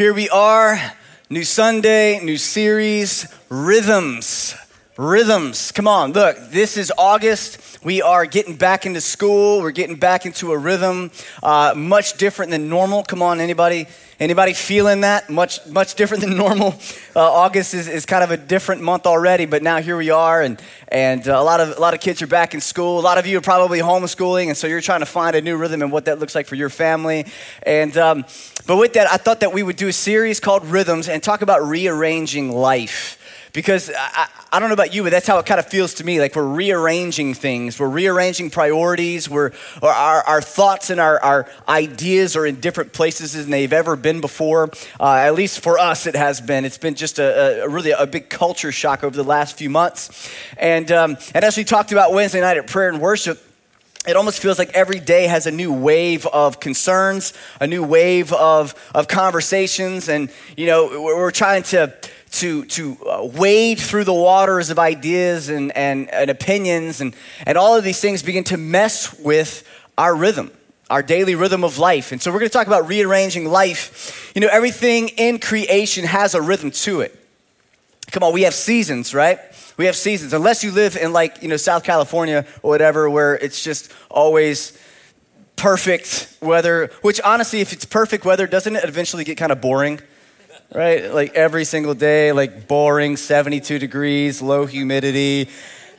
here we are. New Sunday, new series, Rhythms. Rhythms. Come on, look, this is August. We are getting back into school. We're getting back into a rhythm, uh, much different than normal. Come on, anybody? Anybody feeling that? Much, much different than normal. Uh, August is, is kind of a different month already, but now here we are, and and uh, a lot of a lot of kids are back in school. A lot of you are probably homeschooling, and so you're trying to find a new rhythm and what that looks like for your family. And um, but with that, I thought that we would do a series called Rhythms and talk about rearranging life because I, I, don't know about you, but that's how it kind of feels to me. Like we're rearranging things, we're rearranging priorities, we're, our, our thoughts and our, our ideas are in different places than they've ever been before. Uh, at least for us, it has been. It's been just a, a really a big culture shock over the last few months. And, um, and as we talked about Wednesday night at prayer and worship, it almost feels like every day has a new wave of concerns, a new wave of, of conversations. And, you know, we're trying to to, to uh, wade through the waters of ideas and, and, and opinions, and, and all of these things begin to mess with our rhythm, our daily rhythm of life. And so we're going to talk about rearranging life. You know, everything in creation has a rhythm to it. Come on, we have seasons, right? We have seasons. Unless you live in like, you know, South California or whatever, where it's just always perfect weather, which honestly, if it's perfect weather, doesn't it eventually get kind of boring? Right? Like every single day, like boring, 72 degrees, low humidity.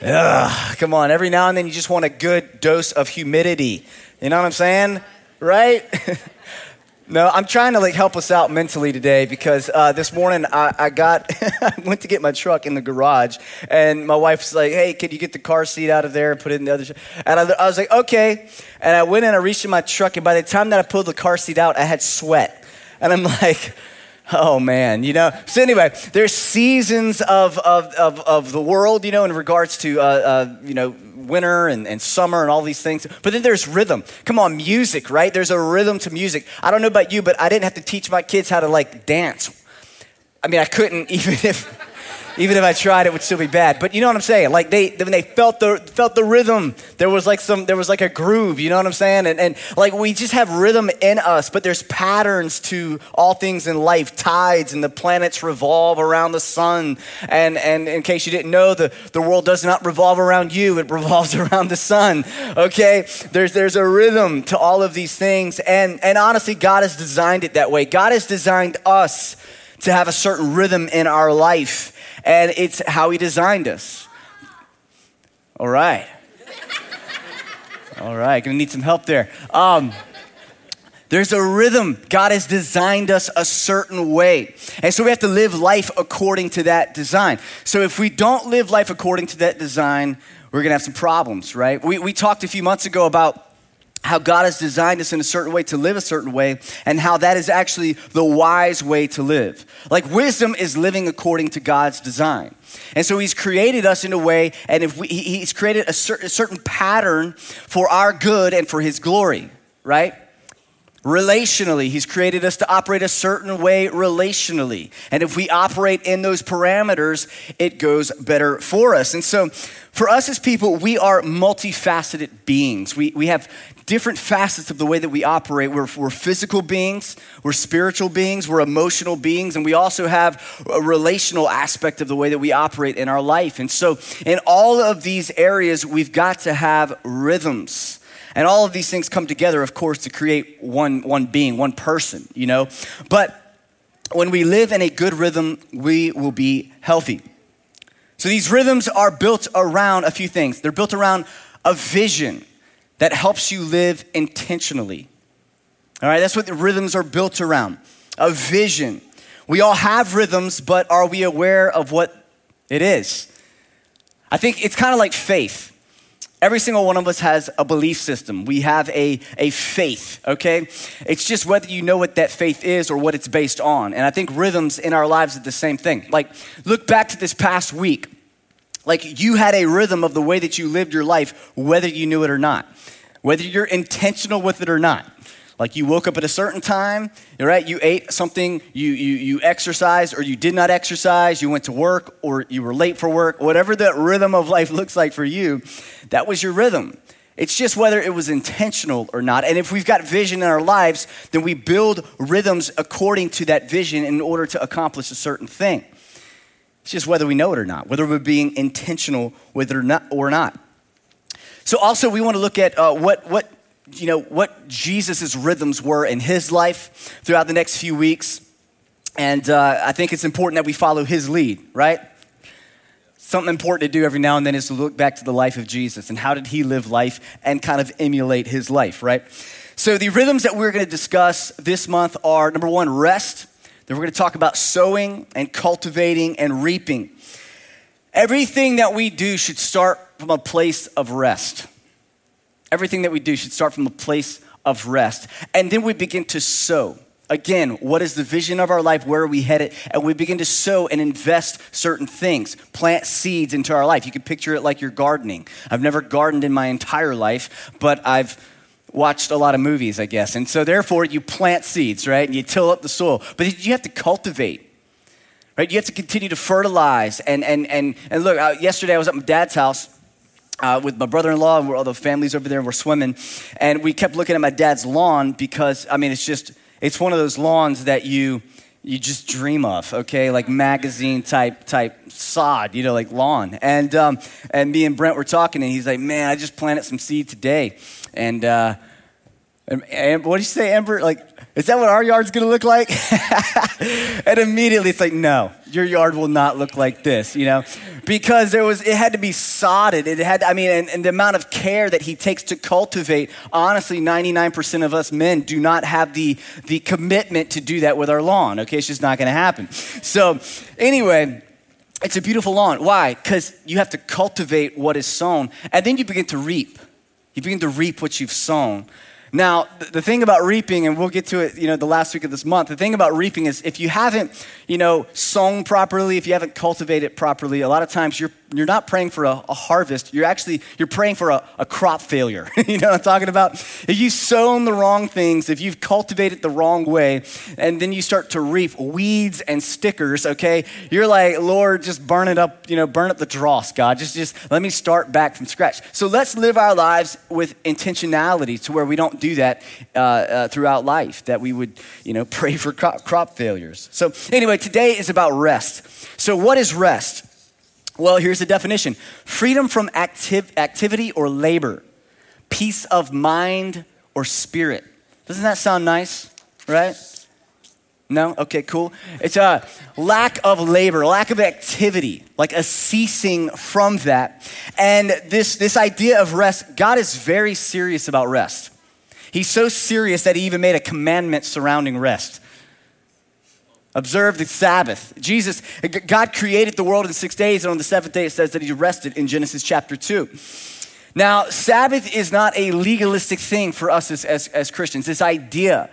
Ugh, come on, every now and then you just want a good dose of humidity. You know what I'm saying? Right? no, I'm trying to like help us out mentally today because uh, this morning I, I got, I went to get my truck in the garage and my wife's like, hey, can you get the car seat out of there and put it in the other? And I, I was like, okay. And I went and I reached in my truck and by the time that I pulled the car seat out, I had sweat. And I'm like, Oh man, you know. So anyway, there's seasons of, of, of, of the world, you know, in regards to, uh, uh, you know, winter and, and summer and all these things. But then there's rhythm. Come on, music, right? There's a rhythm to music. I don't know about you, but I didn't have to teach my kids how to like dance. I mean, I couldn't even if even if I tried, it would still be bad. But you know what I'm saying? Like they, when they felt the, felt the rhythm, there was like some, there was like a groove, you know what I'm saying? And, and like we just have rhythm in us, but there's patterns to all things in life, tides and the planets revolve around the sun. And, and in case you didn't know, the, the world does not revolve around you, it revolves around the sun, okay? There's, there's a rhythm to all of these things. And, and honestly, God has designed it that way. God has designed us to have a certain rhythm in our life and it's how He designed us. All right. All right, gonna need some help there. Um, there's a rhythm. God has designed us a certain way. And so we have to live life according to that design. So if we don't live life according to that design, we're gonna have some problems, right? We, we talked a few months ago about how God has designed us in a certain way to live a certain way, and how that is actually the wise way to live. Like wisdom is living according to God's design. And so he's created us in a way, and if we, he's created a, cer- a certain pattern for our good and for his glory, right? Relationally, he's created us to operate a certain way relationally. And if we operate in those parameters, it goes better for us. And so, for us as people, we are multifaceted beings. We, we have different facets of the way that we operate. We're, we're, physical beings, we're spiritual beings, we're emotional beings, and we also have a relational aspect of the way that we operate in our life. And so, in all of these areas, we've got to have rhythms. And all of these things come together, of course, to create one, one being, one person, you know? But when we live in a good rhythm, we will be healthy. So these rhythms are built around a few things. They're built around a vision that helps you live intentionally. All right, that's what the rhythms are built around a vision. We all have rhythms, but are we aware of what it is? I think it's kind of like faith. Every single one of us has a belief system. We have a, a faith, okay? It's just whether you know what that faith is or what it's based on. And I think rhythms in our lives are the same thing. Like, look back to this past week. Like, you had a rhythm of the way that you lived your life, whether you knew it or not whether you're intentional with it or not. Like you woke up at a certain time, right? You ate something, you, you, you exercised or you did not exercise, you went to work or you were late for work, whatever that rhythm of life looks like for you, that was your rhythm. It's just whether it was intentional or not. And if we've got vision in our lives, then we build rhythms according to that vision in order to accomplish a certain thing. It's just whether we know it or not, whether we're being intentional with it or not. So also we want to look at uh, what, what, you know, what Jesus' rhythms were in his life throughout the next few weeks. And uh, I think it's important that we follow his lead, right? Something important to do every now and then is to look back to the life of Jesus and how did he live life and kind of emulate his life, right? So, the rhythms that we're going to discuss this month are number one, rest. Then we're going to talk about sowing and cultivating and reaping. Everything that we do should start from a place of rest. Everything that we do should start from a place of rest. And then we begin to sow again, what is the vision of our life? Where are we headed? And we begin to sow and invest certain things, plant seeds into our life. You can picture it like you're gardening. I've never gardened in my entire life, but I've watched a lot of movies, I guess. And so, therefore, you plant seeds, right? And you till up the soil. But you have to cultivate. Right? You have to continue to fertilize. And, and, and, and look, uh, yesterday I was at my dad's house uh, with my brother-in-law and all the families over there and we're swimming and we kept looking at my dad's lawn because i mean it's just it's one of those lawns that you you just dream of, okay, like magazine type type sod, you know, like lawn. And um, and me and Brent were talking, and he's like, "Man, I just planted some seed today," and uh, and, and what did you say, Amber? Like, is that what our yard's gonna look like? and immediately it's like, no, your yard will not look like this, you know? Because there was, it had to be sodded. It had, I mean, and, and the amount of care that he takes to cultivate, honestly, 99% of us men do not have the, the commitment to do that with our lawn, okay? It's just not gonna happen. So, anyway, it's a beautiful lawn. Why? Because you have to cultivate what is sown, and then you begin to reap. You begin to reap what you've sown. Now, the thing about reaping, and we'll get to it, you know, the last week of this month, the thing about reaping is if you haven't, you know, sown properly, if you haven't cultivated properly, a lot of times you're you're not praying for a, a, harvest. You're actually you're praying for a, a crop failure. You know what i'm talking about? If you've sown the wrong things if you've cultivated the wrong way and then you start to reap weeds and stickers okay you're like lord just burn it up you know burn up the dross god. Just just let me start back from scratch. So let's live our lives with intentionality to where we don't do that uh, uh, throughout life that we would you know pray for crop, crop failures. So anyway today is about rest. So what is rest well, here's the definition freedom from activ- activity or labor, peace of mind or spirit. Doesn't that sound nice, right? No? Okay, cool. It's a lack of labor, lack of activity, like a ceasing from that. And this, this idea of rest, God is very serious about rest. He's so serious that he even made a commandment surrounding rest. Observe the Sabbath. Jesus, God created the world in six days, and on the seventh day it says that he rested in Genesis chapter 2. Now, Sabbath is not a legalistic thing for us as, as, as Christians. This idea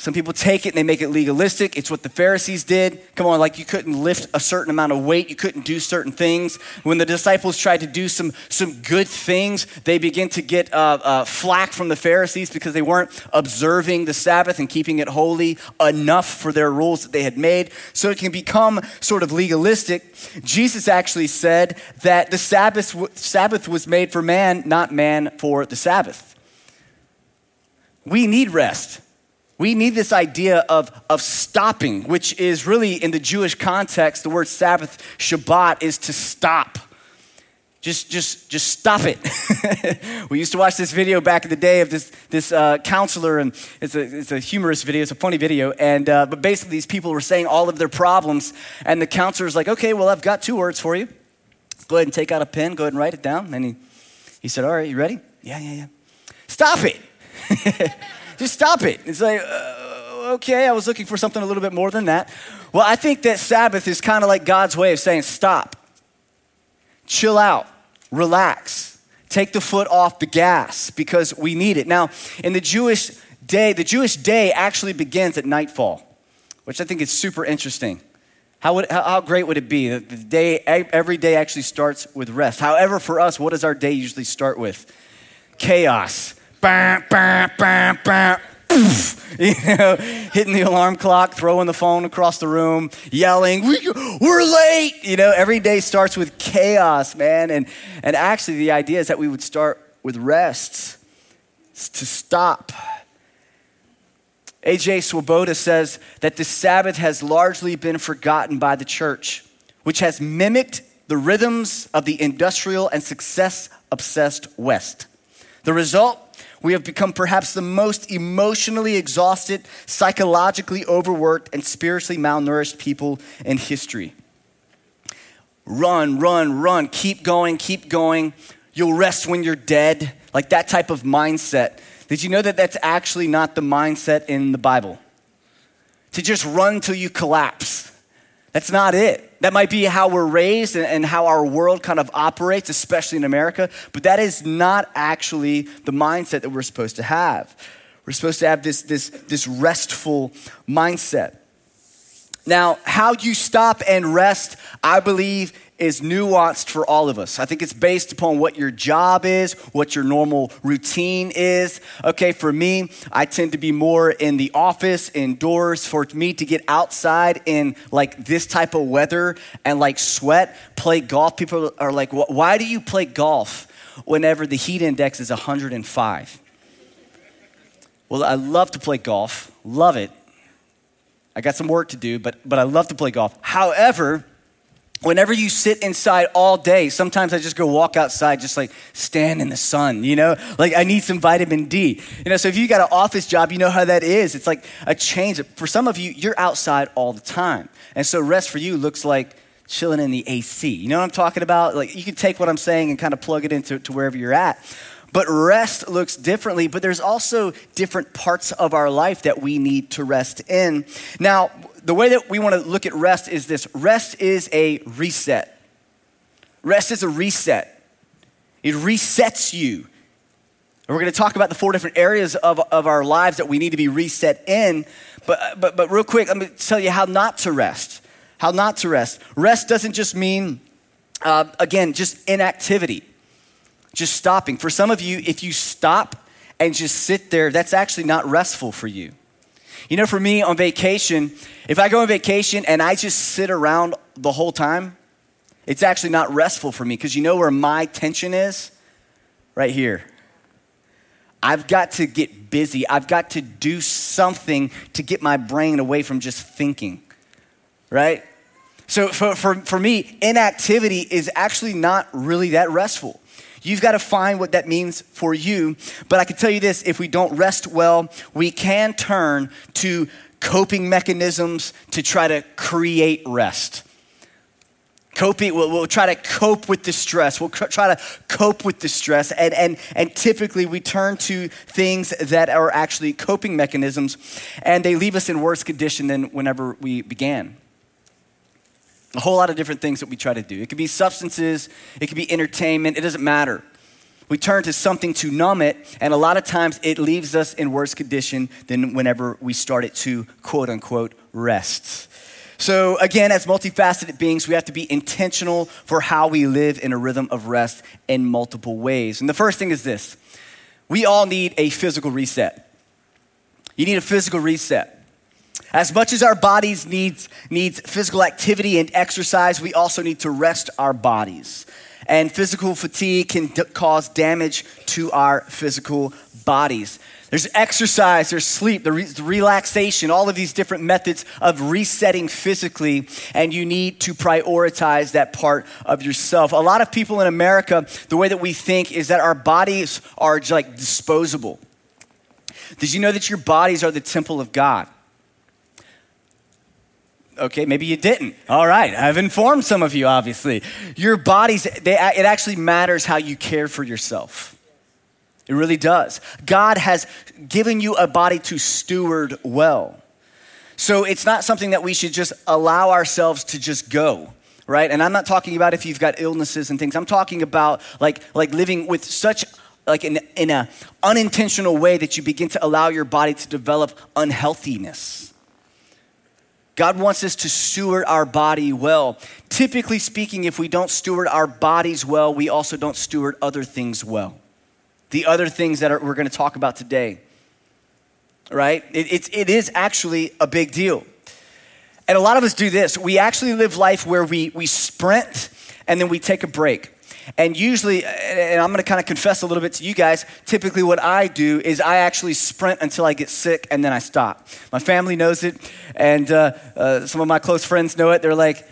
some people take it and they make it legalistic. It's what the Pharisees did. Come on, like you couldn't lift a certain amount of weight, you couldn't do certain things. When the disciples tried to do some, some good things, they begin to get uh, uh, flack from the Pharisees because they weren't observing the Sabbath and keeping it holy enough for their rules that they had made. So it can become sort of legalistic. Jesus actually said that the Sabbath, Sabbath was made for man, not man for the Sabbath. We need rest. We need this idea of, of stopping, which is really in the Jewish context, the word Sabbath, Shabbat, is to stop. Just, just, just stop it. we used to watch this video back in the day of this, this uh, counselor, and it's a, it's a humorous video, it's a funny video. And, uh, but basically, these people were saying all of their problems, and the counselor's like, okay, well, I've got two words for you. Go ahead and take out a pen, go ahead and write it down. And he, he said, all right, you ready? Yeah, yeah, yeah. Stop it. Just stop it. It's like, uh, okay, I was looking for something a little bit more than that. Well, I think that Sabbath is kind of like God's way of saying, stop, chill out, relax, take the foot off the gas because we need it. Now, in the Jewish day, the Jewish day actually begins at nightfall, which I think is super interesting. How, would, how, great would it be that the day, every day actually starts with rest? However, for us, what does our day usually start with? Chaos bah, bah, bah, bah. you know, hitting the alarm clock, throwing the phone across the room, yelling, we, are late. You know, every day starts with chaos, man. And, and actually, the idea is that we would start with rest. to stop. A.J. Swoboda says that the Sabbath has largely been forgotten by the church, which has mimicked the rhythms of the industrial and success obsessed West. The result? We have become perhaps the most emotionally exhausted, psychologically overworked, and spiritually malnourished people in history. Run, run, run, keep going, keep going. You'll rest when you're dead. Like that type of mindset did you know that that's actually not the mindset in the Bible? To just run till you collapse. That's not it. That might be how we're raised and, how our world kind of operates, especially in America, but that is not actually the mindset that we're supposed to have. We're supposed to have this, this, this restful mindset. Now, how do you stop and rest, I believe, is nuanced for all of us. I think it's based upon what your job is, what your normal routine is. Okay, for me, I tend to be more in the office, indoors. For me to get outside in like this type of weather and like sweat, play golf, people are like, why do you play golf whenever the heat index is 105? Well, I love to play golf, love it. I got some work to do, but, but I love to play golf. However, whenever you sit inside all day, sometimes I just go walk outside, just like stand in the sun, you know? Like I need some vitamin D. You know, so if you got an office job, you know how that is. It's like a change. For some of you, you're outside all the time. And so rest for you looks like chilling in the AC. You know what I'm talking about? Like you can take what I'm saying and kind of plug it into to wherever you're at. But rest looks differently, but there's also different parts of our life that we need to rest in. Now, the way that we want to look at rest is this rest is a reset. Rest is a reset, it resets you. And we're going to talk about the four different areas of, of our lives that we need to be reset in. But, but, but real quick, let me tell you how not to rest. How not to rest. Rest doesn't just mean, uh, again, just inactivity, just stopping. For some of you, if you stop and just sit there, that's actually not restful for you. You know, for me on vacation, if I go on vacation and I just sit around the whole time, it's actually not restful for me because you know where my tension is? Right here. I've got to get busy. I've got to do something to get my brain away from just thinking, right? So for, for, for me, inactivity is actually not really that restful. You've got to find what that means for you. But I can tell you this if we don't rest well, we can turn to coping mechanisms to try to create rest. Coping, we'll, we'll, try to cope with the stress. We'll try to cope with the stress. And, and, and typically we turn to things that are actually coping mechanisms, and they leave us in worse condition than whenever we began. A whole lot of different things that we try to do. It could be substances, it could be entertainment, it doesn't matter. We turn to something to numb it, and a lot of times it leaves us in worse condition than whenever we started to quote unquote rest. So, again, as multifaceted beings, we have to be intentional for how we live in a rhythm of rest in multiple ways. And the first thing is this we all need a physical reset. You need a physical reset. As much as our bodies needs, needs physical activity and exercise, we also need to rest our bodies. And physical fatigue can d- cause damage to our physical bodies. There's exercise, there's sleep, there's relaxation, all of these different methods of resetting physically, and you need to prioritize that part of yourself. A lot of people in America, the way that we think is that our bodies are like disposable. Did you know that your bodies are the temple of God? Okay, maybe you didn't. All right, I've informed some of you, obviously. Your bodies, they, it actually matters how you care for yourself. It really does. God has given you a body to steward well. So it's not something that we should just allow ourselves to just go, right? And I'm not talking about if you've got illnesses and things. I'm talking about like, like living with such like in, in an unintentional way that you begin to allow your body to develop unhealthiness God wants us to steward our body well. Typically speaking, if we don't steward our bodies well, we also don't steward other things well. The other things that are, we're going to talk about today, right? It, it's, it is actually a big deal. And a lot of us do this. We actually live life where we, we sprint and then we take a break. And usually, and I'm gonna kind of confess a little bit to you guys, typically what I do is I actually sprint until I get sick and then I stop. My family knows it, and uh, uh, some of my close friends know it. They're like,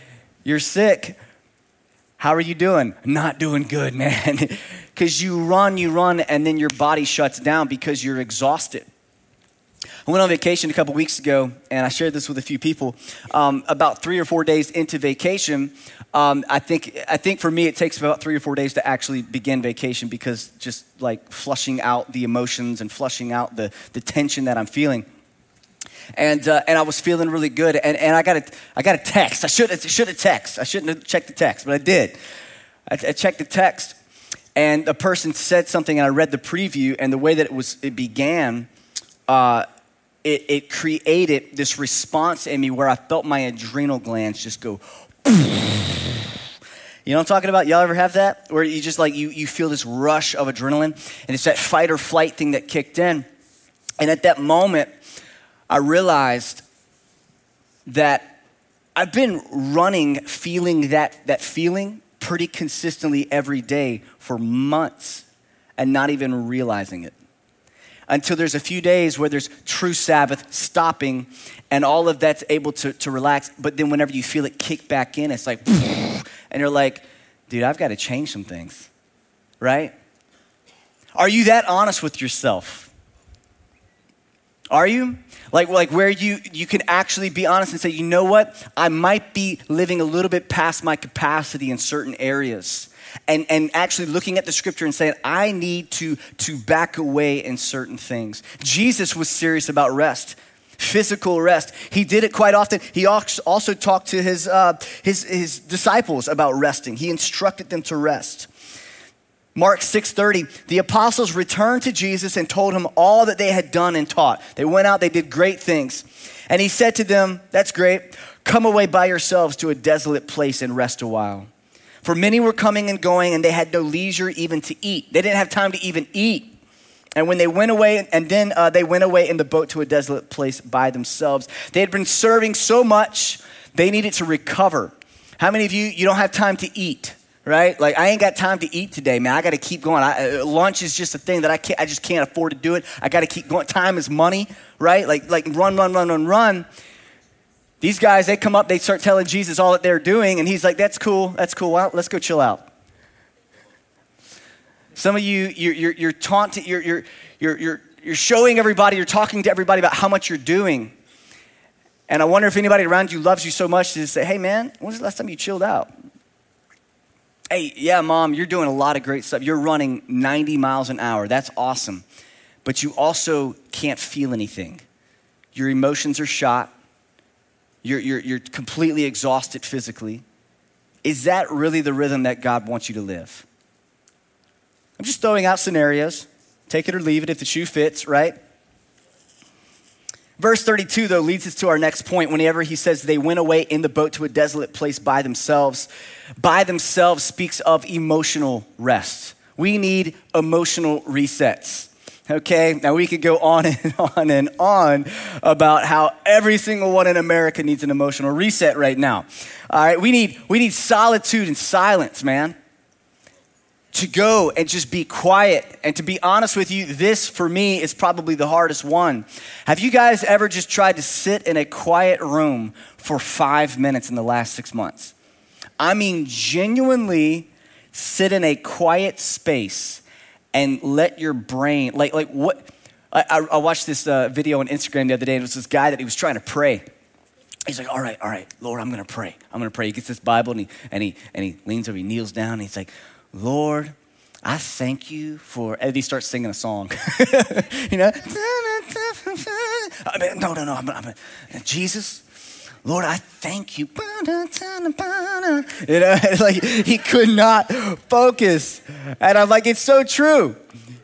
You're sick. How are you doing? Not doing good, man. Because you run, you run, and then your body shuts down because you're exhausted. I went on vacation a couple weeks ago, and I shared this with a few people. Um, about three or four days into vacation, um, I think I think for me it takes about three or four days to actually begin vacation because just like flushing out the emotions and flushing out the the tension that I'm feeling. And, uh, and I was feeling really good. And, and I, got a, I got a text. I should, have, text. I shouldn't have checked the text, but I did. I, I checked the text, and the person said something, and I read the preview, and the way that it, was, it began, uh, it, it created this response in me where I felt my adrenal glands just go. You know I'm talking about? Y'all ever have that? Where you just like, you, you feel this rush of adrenaline, and it's that fight or flight thing that kicked in. And at that moment, I realized that I've been running, feeling that, that feeling pretty consistently every day for months and not even realizing it until there's a few days where there's true Sabbath stopping and all of that's able to, to relax. But then whenever you feel it kick back in, it's like, and you're like, dude, I've got to change some things, right? Are you that honest with yourself? Are you? Like, like where you, you can actually be honest and say, you know what? I might be living a little bit past my capacity in certain areas and, and actually looking at the scripture and saying, I need to, to back away in certain things. Jesus was serious about rest physical rest. He did it quite often. He also talked to his, uh, his, his disciples about resting. He instructed them to rest. Mark 6:30, the apostles returned to Jesus and told him all that they had done and taught. They went out, they did great things. And he said to them, "That's great. Come away by yourselves to a desolate place and rest a while." For many were coming and going, and they had no leisure even to eat. They didn't have time to even eat. And when they went away, and then uh, they went away in the boat to a desolate place by themselves. They had been serving so much, they needed to recover. How many of you, you don't have time to eat? right? Like I ain't got time to eat today, man. I got to keep going. I, uh, lunch is just a thing that I can't. I just can't afford to do it. I got to keep going. Time is money, right? Like like run, run, run, run, run. These guys, they come up, they start telling Jesus all that they're doing, and he's like, that's cool, that's cool, well, let's go chill out. Some of you, you're, you're, you're taunting, you're, you're, you're, you're, showing everybody, you're talking to everybody about how much you're doing. And I wonder if anybody around you loves you so much to say, hey man, when's the last time you chilled out? Hey, yeah, mom, you're doing a lot of great stuff. You're running 90 miles an hour. That's awesome. But you also can't feel anything. Your emotions are shot you're, you're, you're completely exhausted physically. Is that really the rhythm that God wants you to live? I'm just throwing out scenarios. Take it or leave it if the shoe fits, right? Verse 32, though, leads us to our next point. Whenever he says they went away in the boat to a desolate place by themselves, by themselves speaks of emotional rest. We need emotional resets. Okay, now we could go on and on and on about how every single one in America needs an emotional reset right now. All right, we need, we need solitude and silence, man. To go and just be quiet. And to be honest with you, this for me is probably the hardest one. Have you guys ever just tried to sit in a quiet room for five minutes in the last six months? I mean, genuinely sit in a quiet space and let your brain, like, like what? I, I watched this uh, video on Instagram the other day, and it was this guy that he was trying to pray. He's like, all right, all right, Lord, I'm gonna pray. I'm gonna pray. He gets this Bible and he, and he, and he leans over, he kneels down, and he's like, Lord, I thank you for, and he starts singing a song. you know? I mean, no, no, no, I'm, I'm, Jesus, Lord, I thank you. You know, like he could not focus. And I'm like, it's so true.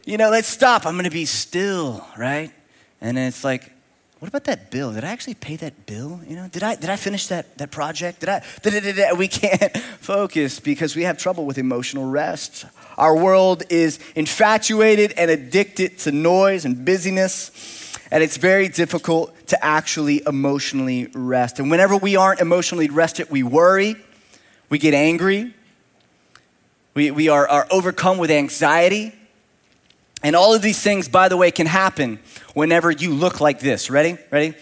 You know, let's stop. I'm going to be still, right? And then it's like, what about that bill? Did I actually pay that bill? You know, did I did I finish that that project? Did I? We can't focus because we have trouble with emotional rest. Our world is infatuated and addicted to noise and busyness and it's very difficult to actually emotionally rest. And whenever we aren't emotionally rested, we worry, we get angry, We, we are, are overcome with anxiety. And all of these things, by the way, can happen whenever you look like this. Ready? Ready?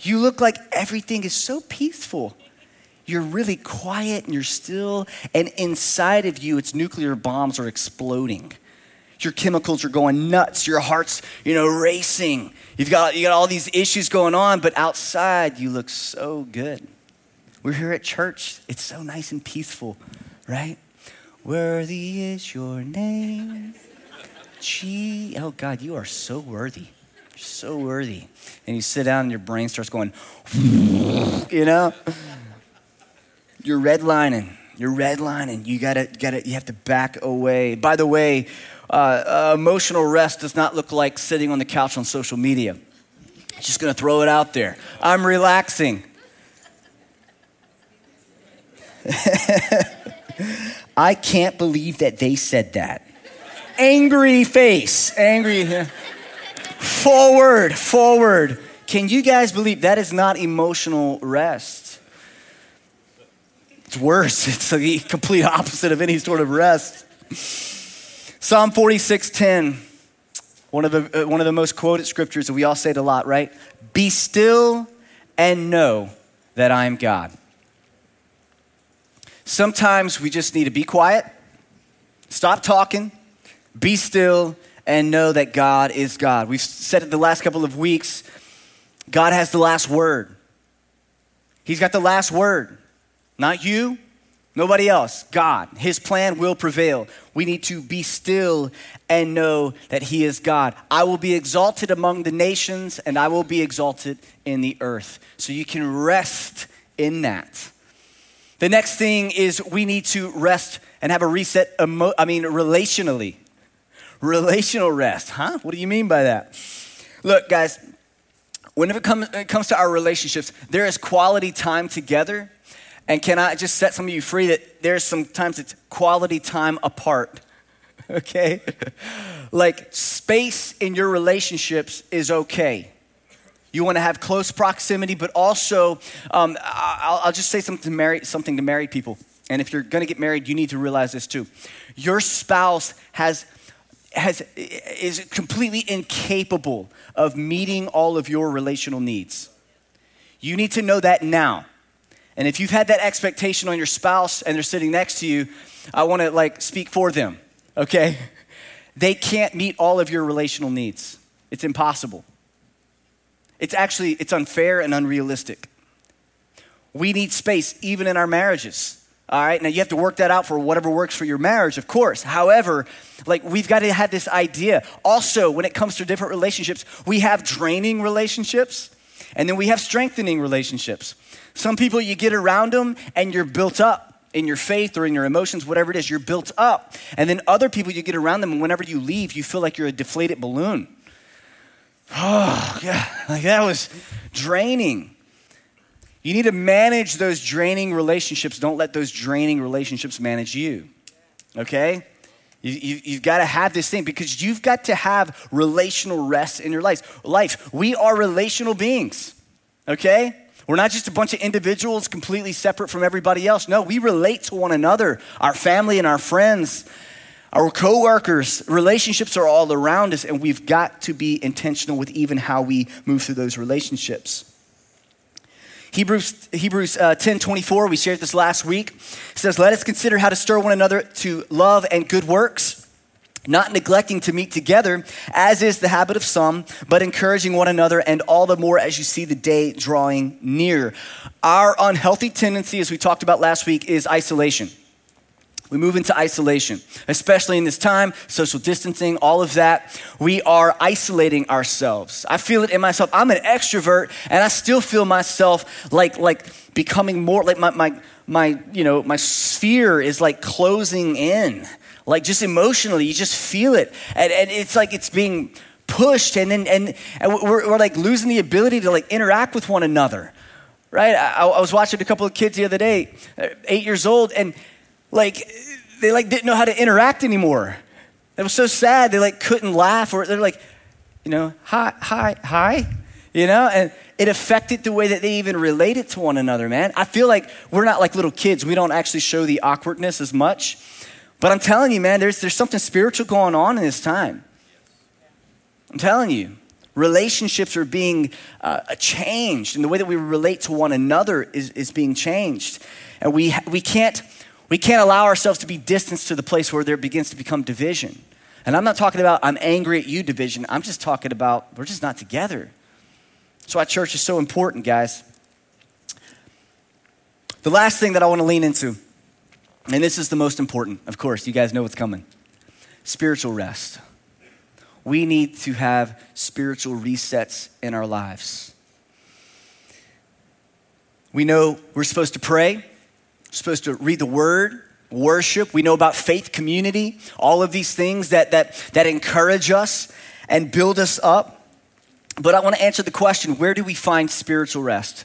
You look like everything is so peaceful. You're really quiet and you're still, and inside of you, it's nuclear bombs are exploding. Your chemicals are going nuts. Your heart's, you know, racing. You've got, you got all these issues going on, but outside, you look so good. We're here at church. It's so nice and peaceful, right? Worthy is your name. Gee, oh God, you are so worthy. You're so worthy. And you sit down and your brain starts going, you know? You're redlining. You're redlining. You gotta, gotta, you have to back away. By the way, uh, uh, emotional rest does not look like sitting on the couch on social media. Just gonna throw it out there. I'm relaxing. I can't believe that they said that. Angry face, angry. Forward, forward. Can you guys believe that is not emotional rest? It's worse. It's the complete opposite of any sort of rest. Psalm 46:10, one of the uh, one of the most quoted scriptures that we all say it a lot, right? Be still and know that I am God. Sometimes we just need to be quiet, stop talking, be still, and know that God is God. We've said it the last couple of weeks God has the last word. He's got the last word. Not you, nobody else. God. His plan will prevail. We need to be still and know that He is God. I will be exalted among the nations, and I will be exalted in the earth. So you can rest in that. The next thing is we need to rest and have a reset, emo- I mean, relationally. Relational rest, huh? What do you mean by that? Look, guys, whenever it comes, it comes to our relationships, there is quality time together. And can I just set some of you free that there's sometimes it's quality time apart, okay? like space in your relationships is okay. You want to have close proximity, but also, um, I'll, I'll, just say something to, married, something to married people. And if you're going to get married, you need to realize this too. Your spouse has, has, is completely incapable of meeting all of your relational needs. You need to know that now. And if you've had that expectation on your spouse and they're sitting next to you, I want to like speak for them, okay? They can't meet all of your relational needs. It's impossible. It's actually it's unfair and unrealistic. We need space even in our marriages. All right, now you have to work that out for whatever works for your marriage, of course. However, like we've got to have this idea. Also, when it comes to different relationships, we have draining relationships and then we have strengthening relationships. Some people, you get around them and you're built up in your faith or in your emotions, whatever it is, you're built up. And then other people, you get around them, and whenever you leave, you feel like you're a deflated balloon. Oh, yeah, like that was draining. You need to manage those draining relationships. Don't let those draining relationships manage you. Okay? You, you, you've got to have this thing because you've got to have relational rest in your life. Life. We are relational beings. Okay? We're not just a bunch of individuals completely separate from everybody else. No, we relate to one another, our family and our friends. Our coworkers, relationships are all around us, and we've got to be intentional with even how we move through those relationships. Hebrews, Hebrews uh, 10 24, we shared this last week, says, Let us consider how to stir one another to love and good works, not neglecting to meet together, as is the habit of some, but encouraging one another, and all the more as you see the day drawing near. Our unhealthy tendency, as we talked about last week, is isolation we move into isolation, especially in this time, social distancing, all of that. We are isolating ourselves. I feel it in myself. I'm an extrovert and I still feel myself like like becoming more like my my my you know, my sphere is like closing in. Like just emotionally, you just feel it. And, and it's like it's being pushed and then and, and we're, we're like losing the ability to like interact with one another right? I, I, was watching a couple of kids the other day, uh, eight years old, and like they like didn't know how to interact anymore. It was so sad. They like couldn't laugh or they're like, you know, hi, hi, hi. You know, and it affected the way that they even related to one another, man. I feel like we're not like little kids. We don't actually show the awkwardness as much. But I'm telling you, man, there's, there's something spiritual going on in this time. I'm telling you. Relationships are being uh, changed, and the way that we relate to one another is, is being changed. And we, we, can't, we can't allow ourselves to be distanced to the place where there begins to become division. And I'm not talking about I'm angry at you division, I'm just talking about we're just not together. That's why church is so important, guys. The last thing that I want to lean into, and this is the most important, of course, you guys know what's coming spiritual rest. We need to have spiritual resets in our lives. We know we're supposed to pray, we're supposed to read the word, worship. We know about faith community, all of these things that, that, that encourage us and build us up. But I want to answer the question where do we find spiritual rest?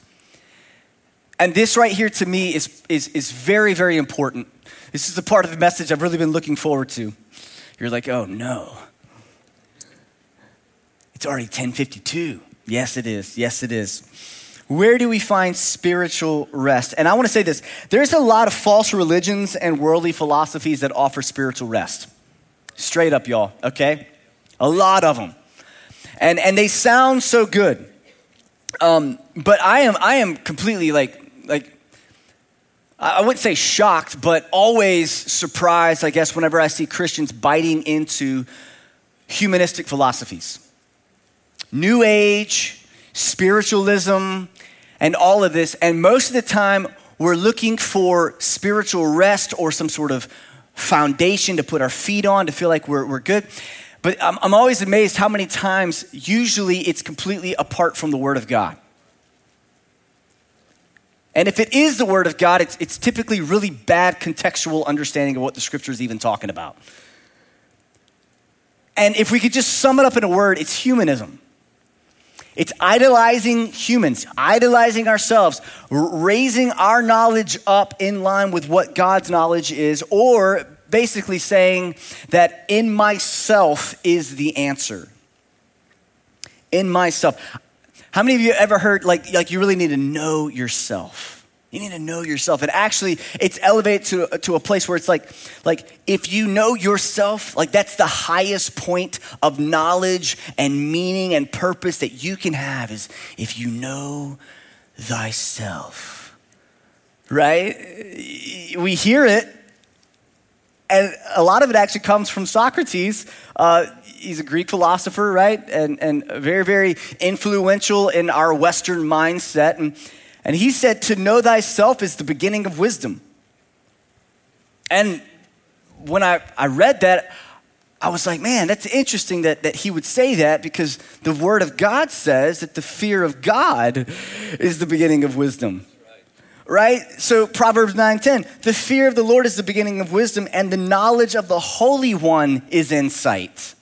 And this right here to me is, is, is very, very important. This is the part of the message I've really been looking forward to. You're like, oh no. It's already 1052. Yes, it is. Yes, it is. Where do we find spiritual rest? And I want to say this there's a lot of false religions and worldly philosophies that offer spiritual rest. Straight up, y'all, okay? A lot of them and, and they sound so good. Um, but I am, I am completely like, like, I wouldn't say shocked, but always surprised, I guess, whenever I see Christians biting into humanistic philosophies. New Age, spiritualism, and all of this. And most of the time, we're looking for spiritual rest or some sort of foundation to put our feet on to feel like we're, we're good. But I'm, I'm always amazed how many times, usually, it's completely apart from the Word of God. And if it is the Word of God, it's, it's typically really bad contextual understanding of what the Scripture is even talking about. And if we could just sum it up in a word, it's humanism. It's idolizing humans, idolizing ourselves, raising our knowledge up in line with what God's knowledge is, or basically saying that in myself is the answer. In myself. How many of you ever heard like, like you really need to know yourself? You need to know yourself. And actually, it's elevated to, to a place where it's like, like, if you know yourself, like that's the highest point of knowledge and meaning and purpose that you can have is if you know thyself. Right? We hear it and a lot of it actually comes from Socrates. Uh, he's a Greek philosopher, right? And, and very, very influential in our Western mindset. And, and he said, To know thyself is the beginning of wisdom. And when I, I read that, I was like, man, that's interesting that, that he would say that because the word of God says that the fear of God is the beginning of wisdom right? So Proverbs 9:10, the fear of the Lord is the beginning of wisdom and the knowledge of the Holy One is insight.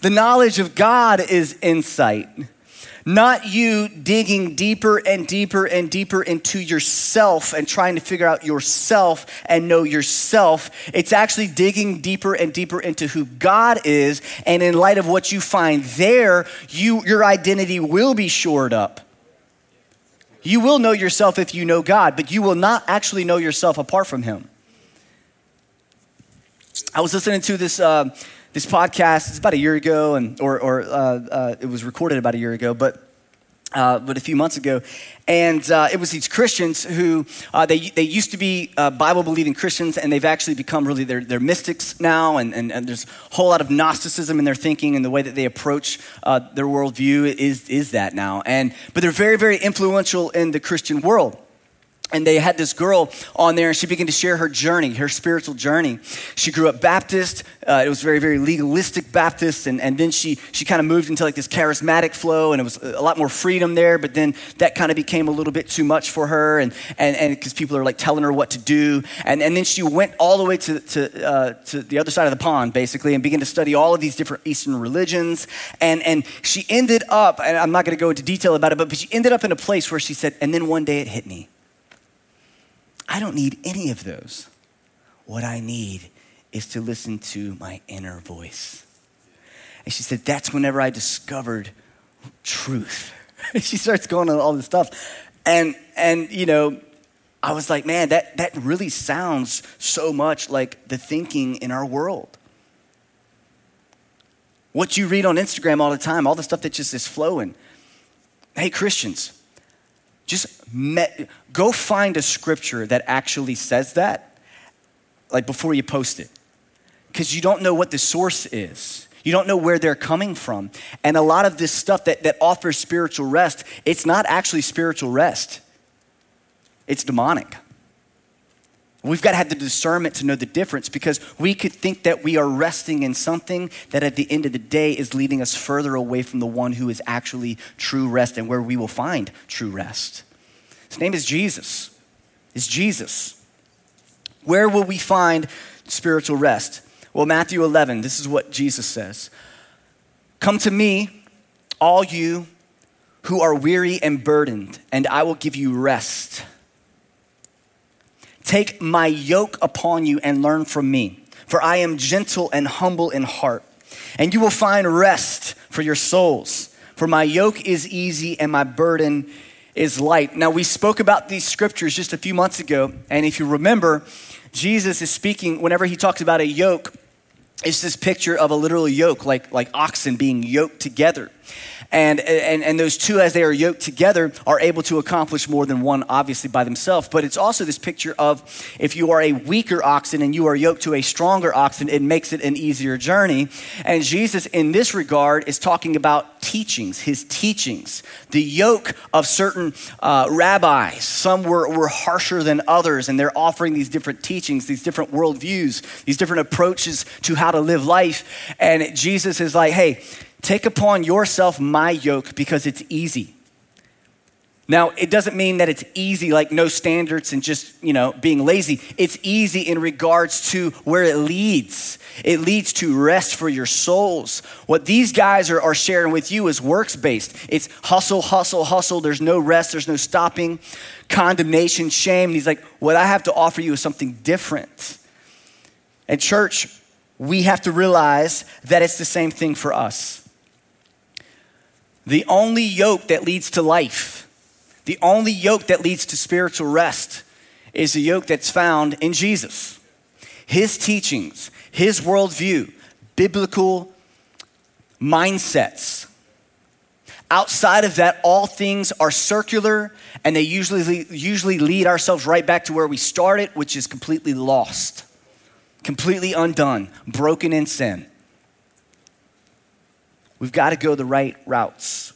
The knowledge of God is insight. Not you digging deeper and deeper and deeper into yourself and trying to figure out yourself and know yourself. It's actually digging deeper and deeper into who God is. And in light of what you find there, you, your identity will be shored up. You will know yourself if you know God, but you will not actually know yourself apart from Him. I was listening to this, uh, this podcast, it's about a year ago, and, or, or uh, uh, it was recorded about a year ago, but uh, but a few months ago, and uh, it was these Christians who uh, they they used to be uh, Bible believing Christians, and they've actually become really they're, they're mystics now, and, and, and, there's a whole lot of Gnosticism in their thinking and the way that they approach uh, their worldview is is that now, and but they're very very influential in the Christian world and they had this girl on there and she began to share her journey her spiritual journey. She grew up baptist. Uh, it was very very legalistic baptist and, and then she she kind of moved into like this charismatic flow and it was a lot more freedom there but then that kind of became a little bit too much for her and and and because people are like telling her what to do. And and then she went all the way to to uh, to the other side of the pond basically and began to study all of these different eastern religions. And and she ended up and i'm not going to go into detail about it but, but she ended up in a place where she said and then one day it hit me I don't need any of those. What I need is to listen to my inner voice. And she said, That's whenever I discovered truth. she starts going on all this stuff. And, and, you know, I was like, man, that, that really sounds so much like the thinking in our world. What you read on Instagram all the time, all the stuff that just is flowing. Hey, Christians, just met, go find a scripture that actually says that, like before you post it. Because you don't know what the source is. You don't know where they're coming from. And a lot of this stuff that, that offers spiritual rest, it's not actually spiritual rest it's demonic. We've got to have the discernment to know the difference because we could think that we are resting in something that at the end of the day is leading us further away from the one who is actually true rest and where we will find true rest. His name is Jesus. Is Jesus. Where will we find spiritual rest? Well, Matthew 11, this is what Jesus says Come to me, all you who are weary and burdened, and I will give you rest. Take my yoke upon you and learn from me, for I am gentle and humble in heart, and you will find rest for your souls. For my yoke is easy and my burden is light. Now, we spoke about these scriptures just a few months ago, and if you remember, Jesus is speaking, whenever he talks about a yoke, it's this picture of a literal yoke, like, like oxen being yoked together. And, and, and those two, as they are yoked together, are able to accomplish more than one, obviously, by themselves. But it's also this picture of if you are a weaker oxen and you are yoked to a stronger oxen, it makes it an easier journey. And Jesus, in this regard, is talking about teachings, his teachings, the yoke of certain uh, rabbis. Some were, were harsher than others, and they're offering these different teachings, these different worldviews, these different approaches to how to live life. And Jesus is like, hey, Take upon yourself my yoke because it's easy. Now, it doesn't mean that it's easy, like no standards and just, you know, being lazy. It's easy in regards to where it leads. It leads to rest for your souls. What these guys are, are sharing with you is works based. It's hustle, hustle, hustle. There's no rest, there's no stopping, condemnation, shame. And he's like, what I have to offer you is something different. And, church, we have to realize that it's the same thing for us. The only yoke that leads to life, the only yoke that leads to spiritual rest, is the yoke that's found in Jesus. His teachings, his worldview, biblical mindsets. Outside of that, all things are circular and they usually, usually lead ourselves right back to where we started, which is completely lost, completely undone, broken in sin. We've got to go the right routes.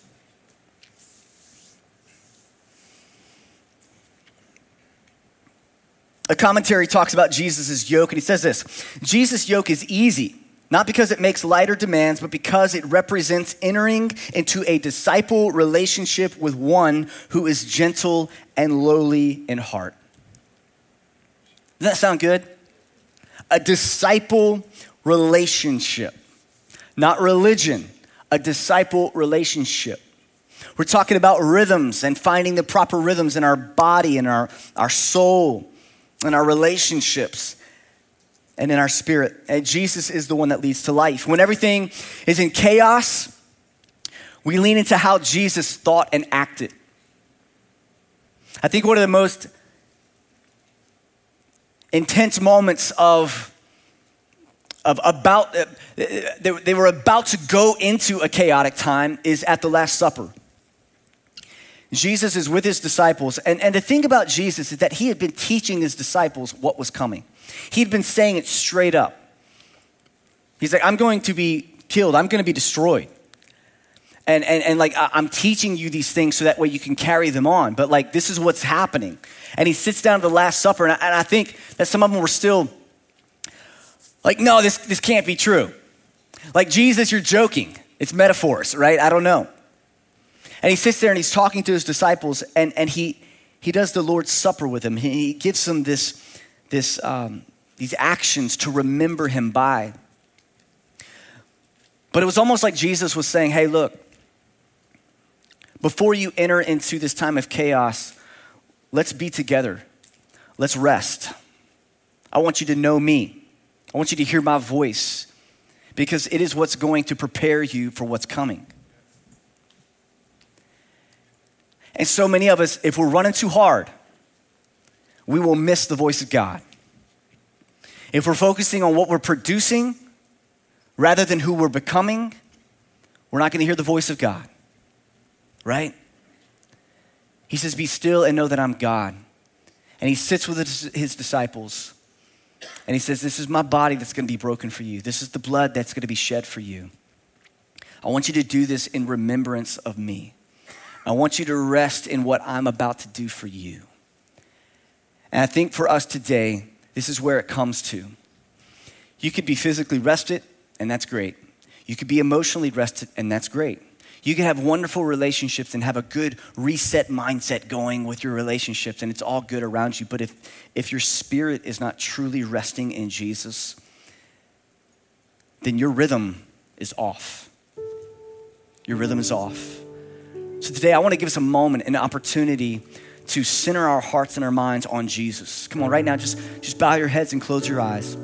A commentary talks about Jesus' yoke, and he says this Jesus' yoke is easy, not because it makes lighter demands, but because it represents entering into a disciple relationship with one who is gentle and lowly in heart. Doesn't that sound good? A disciple relationship, not religion, a disciple relationship. We're talking about rhythms and finding the proper rhythms in our body and our, our soul and our relationships and in our spirit. And Jesus is the one that leads to life. When everything is in chaos, we lean into how Jesus thought and acted. I think one of the most intense moments of of about uh, they were about to go into a chaotic time is at the last supper. Jesus is with his disciples and, and the thing about jesus is that he had been teaching his disciples what was coming. He'd been saying it straight up. He's like i'm going to be killed. I'm going to be destroyed. And, and, and like i'm teaching you these things so that way you can carry them on. But like this is what's happening. And he sits down at the last supper and I, and I think that some of them were still like, no, this, this can't be true. Like, Jesus, you're joking. It's metaphors, right? I don't know. And he sits there and he's talking to his disciples, and, and he, he does the Lord's Supper with them. He gives them this, this, um, these actions to remember him by. But it was almost like Jesus was saying, hey, look, before you enter into this time of chaos, let's be together. Let's rest. I want you to know me. I want you to hear my voice because it is what's going to prepare you for what's coming. And so many of us, if we're running too hard, we will miss the voice of God. If we're focusing on what we're producing rather than who we're becoming, we're not going to hear the voice of God, right? He says, Be still and know that I'm God. And he sits with his disciples and he says, This is my body that's going to be broken for you. This is the blood that's going to be shed for you. I want you to do this in remembrance of me. I want you to rest in what I'm about to do for you. And I think for us today, this is where it comes to. You could be physically rested, and that's great. You could be emotionally rested, and that's great. You can have wonderful relationships and have a good reset mindset going with your relationships, and it's all good around you. But if, if your spirit is not truly resting in Jesus, then your rhythm is off. Your rhythm is off. So today, I want to give us a moment, an opportunity to center our hearts and our minds on Jesus. Come on, right now, just, just bow your heads and close your eyes.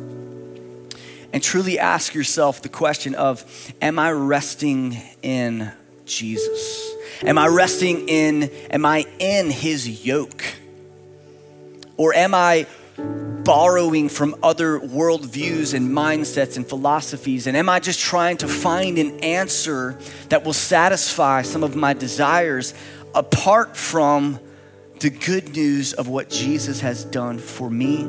And truly ask yourself the question of Am I resting in Jesus? Am I resting in, am I in his yoke? Or am I borrowing from other worldviews and mindsets and philosophies? And am I just trying to find an answer that will satisfy some of my desires apart from the good news of what Jesus has done for me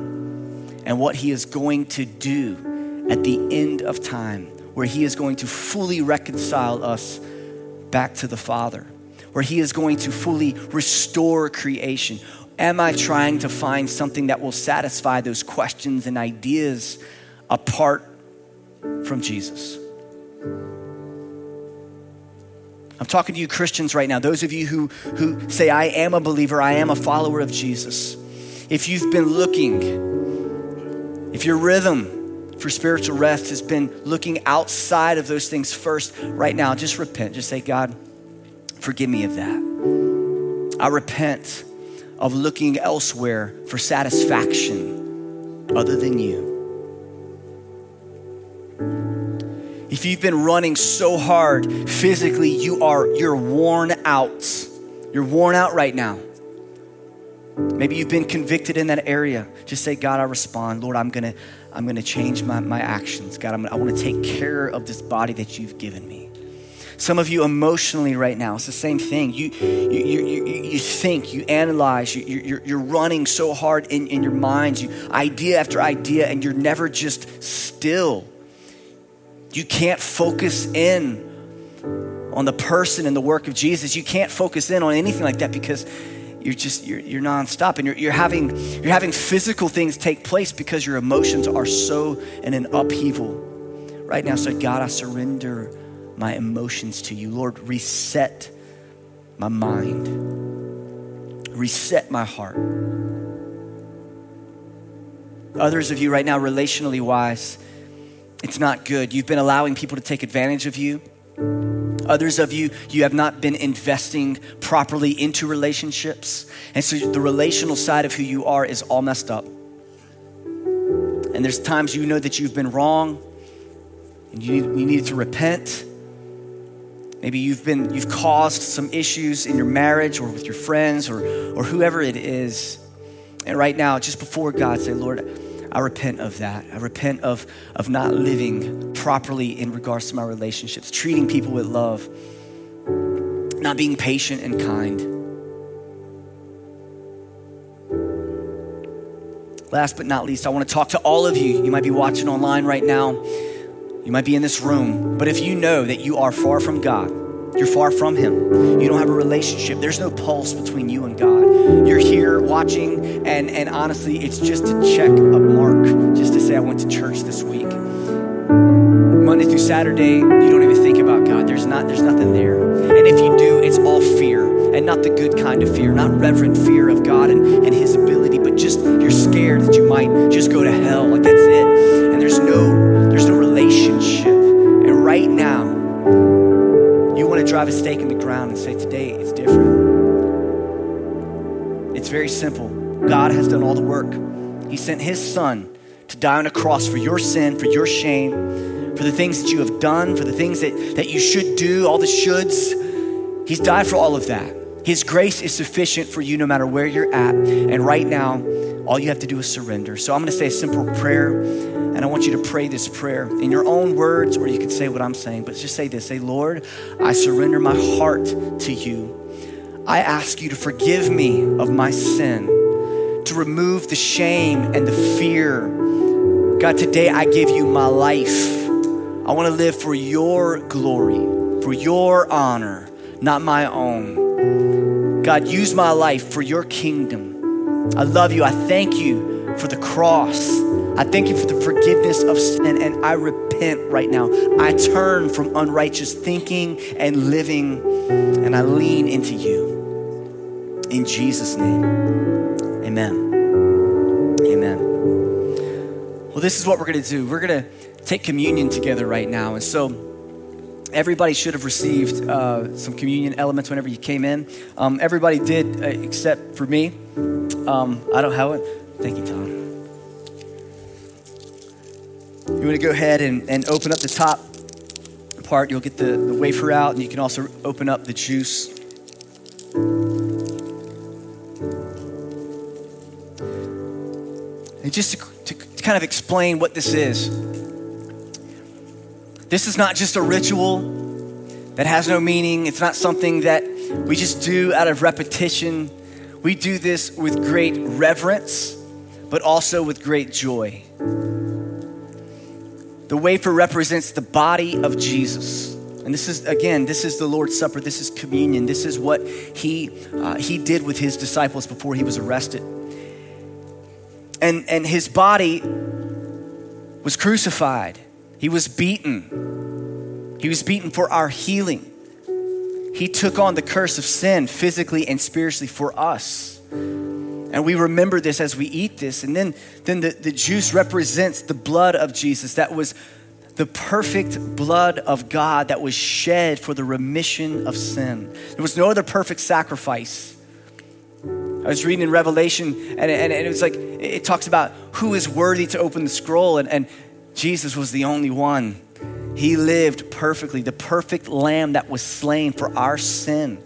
and what he is going to do at the end of time, where he is going to fully reconcile us back to the Father, where He is going to fully restore creation? Am I trying to find something that will satisfy those questions and ideas apart from Jesus? I'm talking to you Christians right now, those of you who, who say, I am a believer, I am a follower of Jesus. If you've been looking, if your rhythm for spiritual rest has been looking outside of those things first, right now, just repent. Just say, God, forgive me of that. I repent of looking elsewhere for satisfaction other than you. If you've been running so hard physically, you are you're worn out. You're worn out right now. Maybe you've been convicted in that area. Just say, God, I respond. Lord, I'm gonna, I'm gonna change my, my actions. God, I'm, I wanna take care of this body that you've given me. Some of you emotionally right now, it's the same thing. You, you, you, you, you think, you analyze, you, you're, you're running so hard in, in your minds, you, idea after idea, and you're never just still. You can't focus in on the person and the work of Jesus. You can't focus in on anything like that because you're just you're, you're nonstop and you're, you're having you're having physical things take place because your emotions are so in an upheaval right now so god i surrender my emotions to you lord reset my mind reset my heart others of you right now relationally wise it's not good. You've been allowing people to take advantage of you. Others of you, you have not been investing properly into relationships. And so the relational side of who you are is all messed up. And there's times you know that you've been wrong and you need, you need to repent. Maybe you've been you've caused some issues in your marriage or with your friends or or whoever it is. And right now, just before God, say, Lord, I repent of that. I repent of, of not living properly in regards to my relationships, treating people with love, not being patient and kind. Last but not least, I want to talk to all of you. You might be watching online right now, you might be in this room, but if you know that you are far from God, you're far from Him. You don't have a relationship. There's no pulse between you and God. You're here watching, and, and honestly, it's just to check a mark, just to say, I went to church this week. Monday through Saturday, you don't even think about God. There's not, there's nothing there. And if you do, it's all fear, and not the good kind of fear, not reverent fear of God and, and His ability, but just you're scared that you might just go to hell. Like that's it. And there's no, there's no relationship. And right now, drive a stake in the ground and say, Today it's different. It's very simple. God has done all the work. He sent His Son to die on a cross for your sin, for your shame, for the things that you have done, for the things that, that you should do, all the shoulds. He's died for all of that. His grace is sufficient for you no matter where you're at. And right now, all you have to do is surrender. So I'm going to say a simple prayer, and I want you to pray this prayer in your own words, or you can say what I'm saying, but just say this Say, Lord, I surrender my heart to you. I ask you to forgive me of my sin, to remove the shame and the fear. God, today I give you my life. I want to live for your glory, for your honor, not my own. God, use my life for your kingdom. I love you. I thank you for the cross. I thank you for the forgiveness of sin, and I repent right now. I turn from unrighteous thinking and living, and I lean into you. In Jesus' name, amen. Amen. Well, this is what we're going to do. We're going to take communion together right now. And so, everybody should have received uh, some communion elements whenever you came in. Um, everybody did, uh, except for me. Um, I don't have it. Thank you, Tom. You want to go ahead and, and open up the top part. You'll get the, the wafer out, and you can also open up the juice. And just to, to, to kind of explain what this is, this is not just a ritual that has no meaning. It's not something that we just do out of repetition. We do this with great reverence, but also with great joy. The wafer represents the body of Jesus. And this is, again, this is the Lord's Supper. This is communion. This is what he, uh, he did with his disciples before he was arrested and, and his body was crucified. He was beaten. He was beaten for our healing. He took on the curse of sin physically and spiritually for us. And we remember this as we eat this. And then, then the, the juice represents the blood of Jesus. That was the perfect blood of God that was shed for the remission of sin. There was no other perfect sacrifice. I was reading in Revelation, and, and, and, it was like, it talks about who is worthy to open the scroll, and, and Jesus was the only one. He lived perfectly, the perfect lamb that was slain for our sin.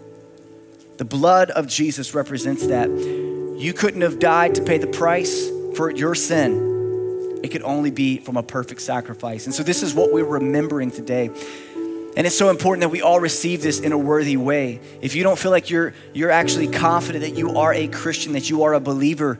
The blood of Jesus represents that. You couldn't have died to pay the price for your sin. It could only be from a perfect sacrifice. And so, this is what we're remembering today. And it's so important that we all receive this in a worthy way. If you don't feel like you're, you're actually confident that you are a Christian, that you are a believer,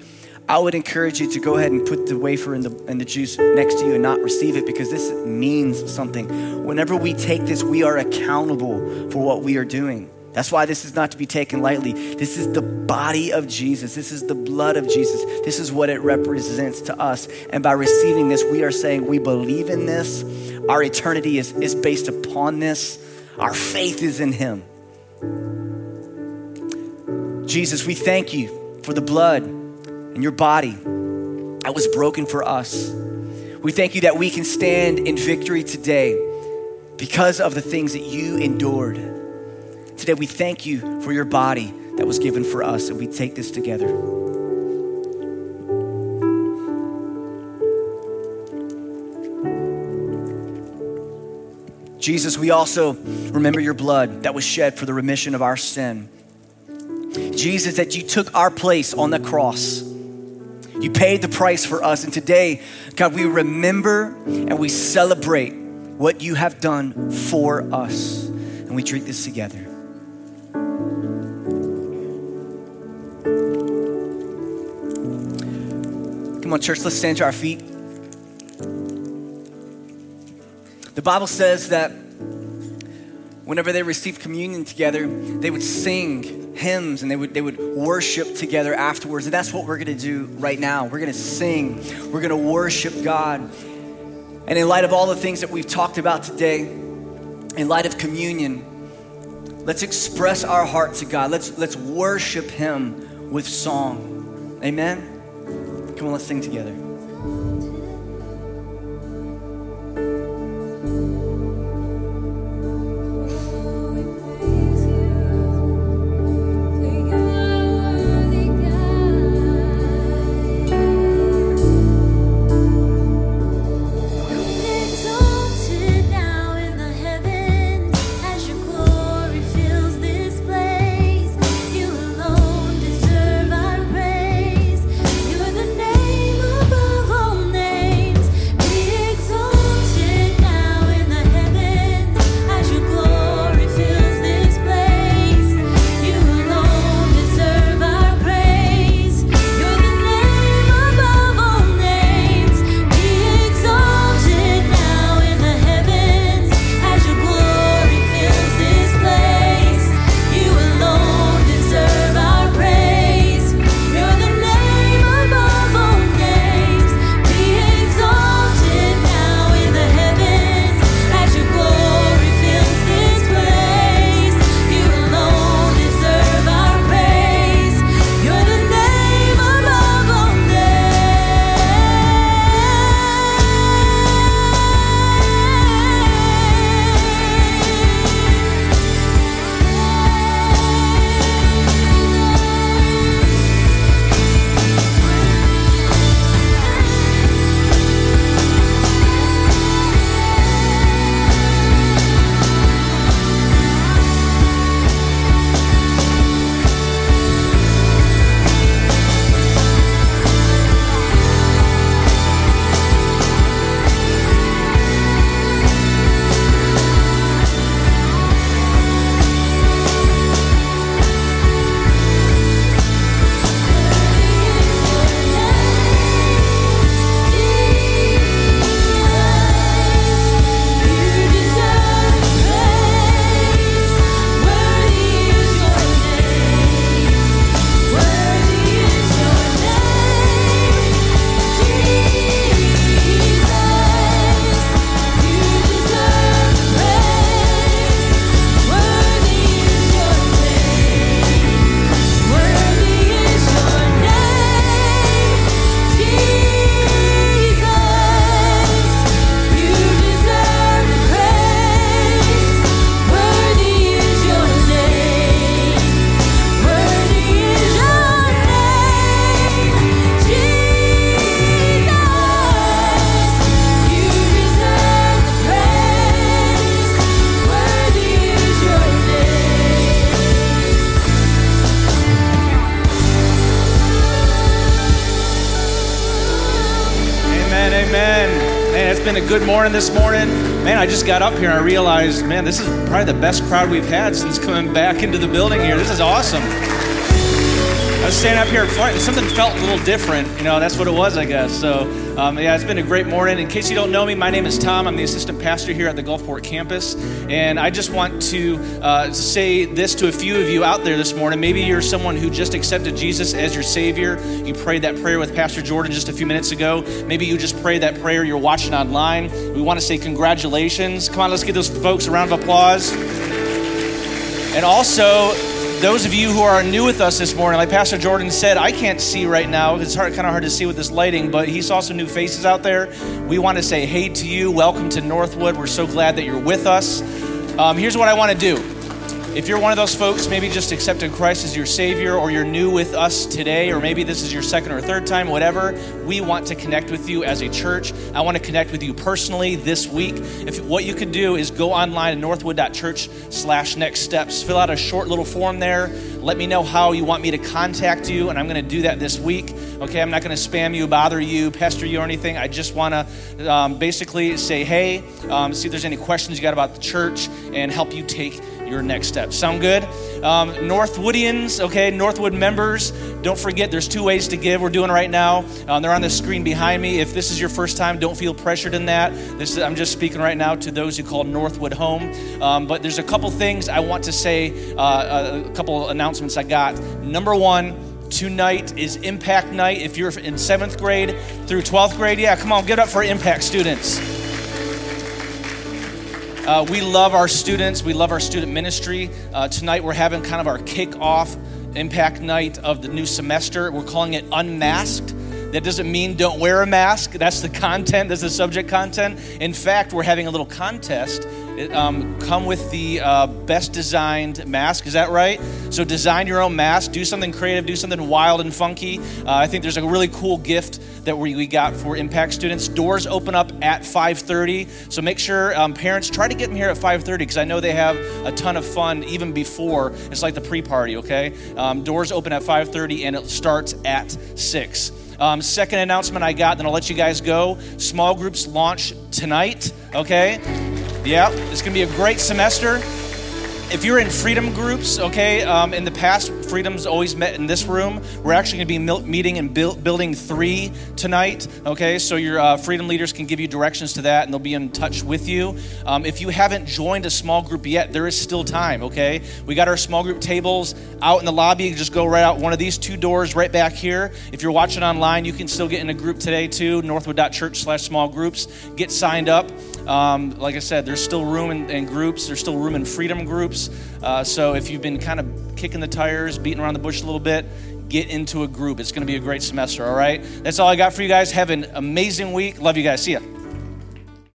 I would encourage you to go ahead and put the wafer and the, and the juice next to you and not receive it because this means something. Whenever we take this, we are accountable for what we are doing. That's why this is not to be taken lightly. This is the body of Jesus. This is the blood of Jesus. This is what it represents to us. And by receiving this, we are saying we believe in this. Our eternity is, is based upon this. Our faith is in Him. Jesus, we thank you for the blood and your body that was broken for us. We thank you that we can stand in victory today because of the things that you endured. Today, we thank you for your body that was given for us, and we take this together. Jesus, we also remember your blood that was shed for the remission of our sin. Jesus, that you took our place on the cross. You paid the price for us. And today, God, we remember and we celebrate what you have done for us. And we drink this together. Come on, church, let's stand to our feet. The Bible says that whenever they received communion together, they would sing hymns and they would, they would worship together afterwards. And that's what we're gonna do right now. We're gonna sing, we're gonna worship God. And in light of all the things that we've talked about today, in light of communion, let's express our heart to God. Let's, let's worship Him with song. Amen. Come on, let's sing together. Good morning this morning. Man, I just got up here and I realized, man, this is probably the best crowd we've had since coming back into the building here. This is awesome. I was standing up here something felt a little different. You know, that's what it was, I guess. So, um, yeah, it's been a great morning. In case you don't know me, my name is Tom. I'm the assistant pastor here at the Gulfport campus. And I just want to uh, say this to a few of you out there this morning. Maybe you're someone who just accepted Jesus as your Savior. You prayed that prayer with Pastor Jordan just a few minutes ago. Maybe you just prayed that prayer you're watching online. We want to say congratulations. Come on, let's give those folks a round of applause. And also, those of you who are new with us this morning, like Pastor Jordan said, I can't see right now. It's hard, kind of hard to see with this lighting, but he saw some new faces out there. We want to say hey to you. Welcome to Northwood. We're so glad that you're with us. Um, here's what I want to do. If you're one of those folks, maybe just accepted Christ as your Savior, or you're new with us today, or maybe this is your second or third time, whatever, we want to connect with you as a church. I want to connect with you personally this week. If what you could do is go online at northwood.church slash next steps, fill out a short little form there, let me know how you want me to contact you, and I'm going to do that this week. Okay, I'm not going to spam you, bother you, pester you, or anything. I just want to um, basically say hey, um, see if there's any questions you got about the church, and help you take your next steps. Sound good? Um, Northwoodians, okay, Northwood members, don't forget there's two ways to give. We're doing right now. Um, they're on the screen behind me. If this is your first time, don't feel pressured in that. This is, I'm just speaking right now to those who call Northwood home. Um, but there's a couple things I want to say, uh, a couple announcements I got. Number one, tonight is impact night if you're in seventh grade through 12th grade yeah come on get up for impact students uh, we love our students. We love our student ministry. Uh, tonight we're having kind of our kick-off impact night of the new semester. We're calling it Unmasked. That doesn't mean don't wear a mask. That's the content, that's the subject content. In fact, we're having a little contest um, come with the uh, best designed mask. Is that right? So design your own mask. Do something creative. Do something wild and funky. Uh, I think there's a really cool gift that we, we got for Impact students. Doors open up at 5:30, so make sure um, parents try to get them here at 5:30 because I know they have a ton of fun even before. It's like the pre-party. Okay, um, doors open at 5:30 and it starts at six. Um, second announcement I got, then I'll let you guys go. Small groups launch tonight. Okay. Yeah, it's going to be a great semester. If you're in freedom groups, okay, um, in the past, freedom's always met in this room. We're actually going to be meeting in building three tonight, okay? So your uh, freedom leaders can give you directions to that and they'll be in touch with you. Um, if you haven't joined a small group yet, there is still time, okay? We got our small group tables out in the lobby. You just go right out one of these two doors right back here. If you're watching online, you can still get in a group today too, northwood.church slash small groups. Get signed up. Um, like I said, there's still room in, in, groups. There's still room in freedom groups. Uh, so if you've been kind of kicking the tires, beating around the bush a little bit, get into a group. It's going to be a great semester, all right? That's all I got for you guys. Have an amazing week. Love you guys. See ya.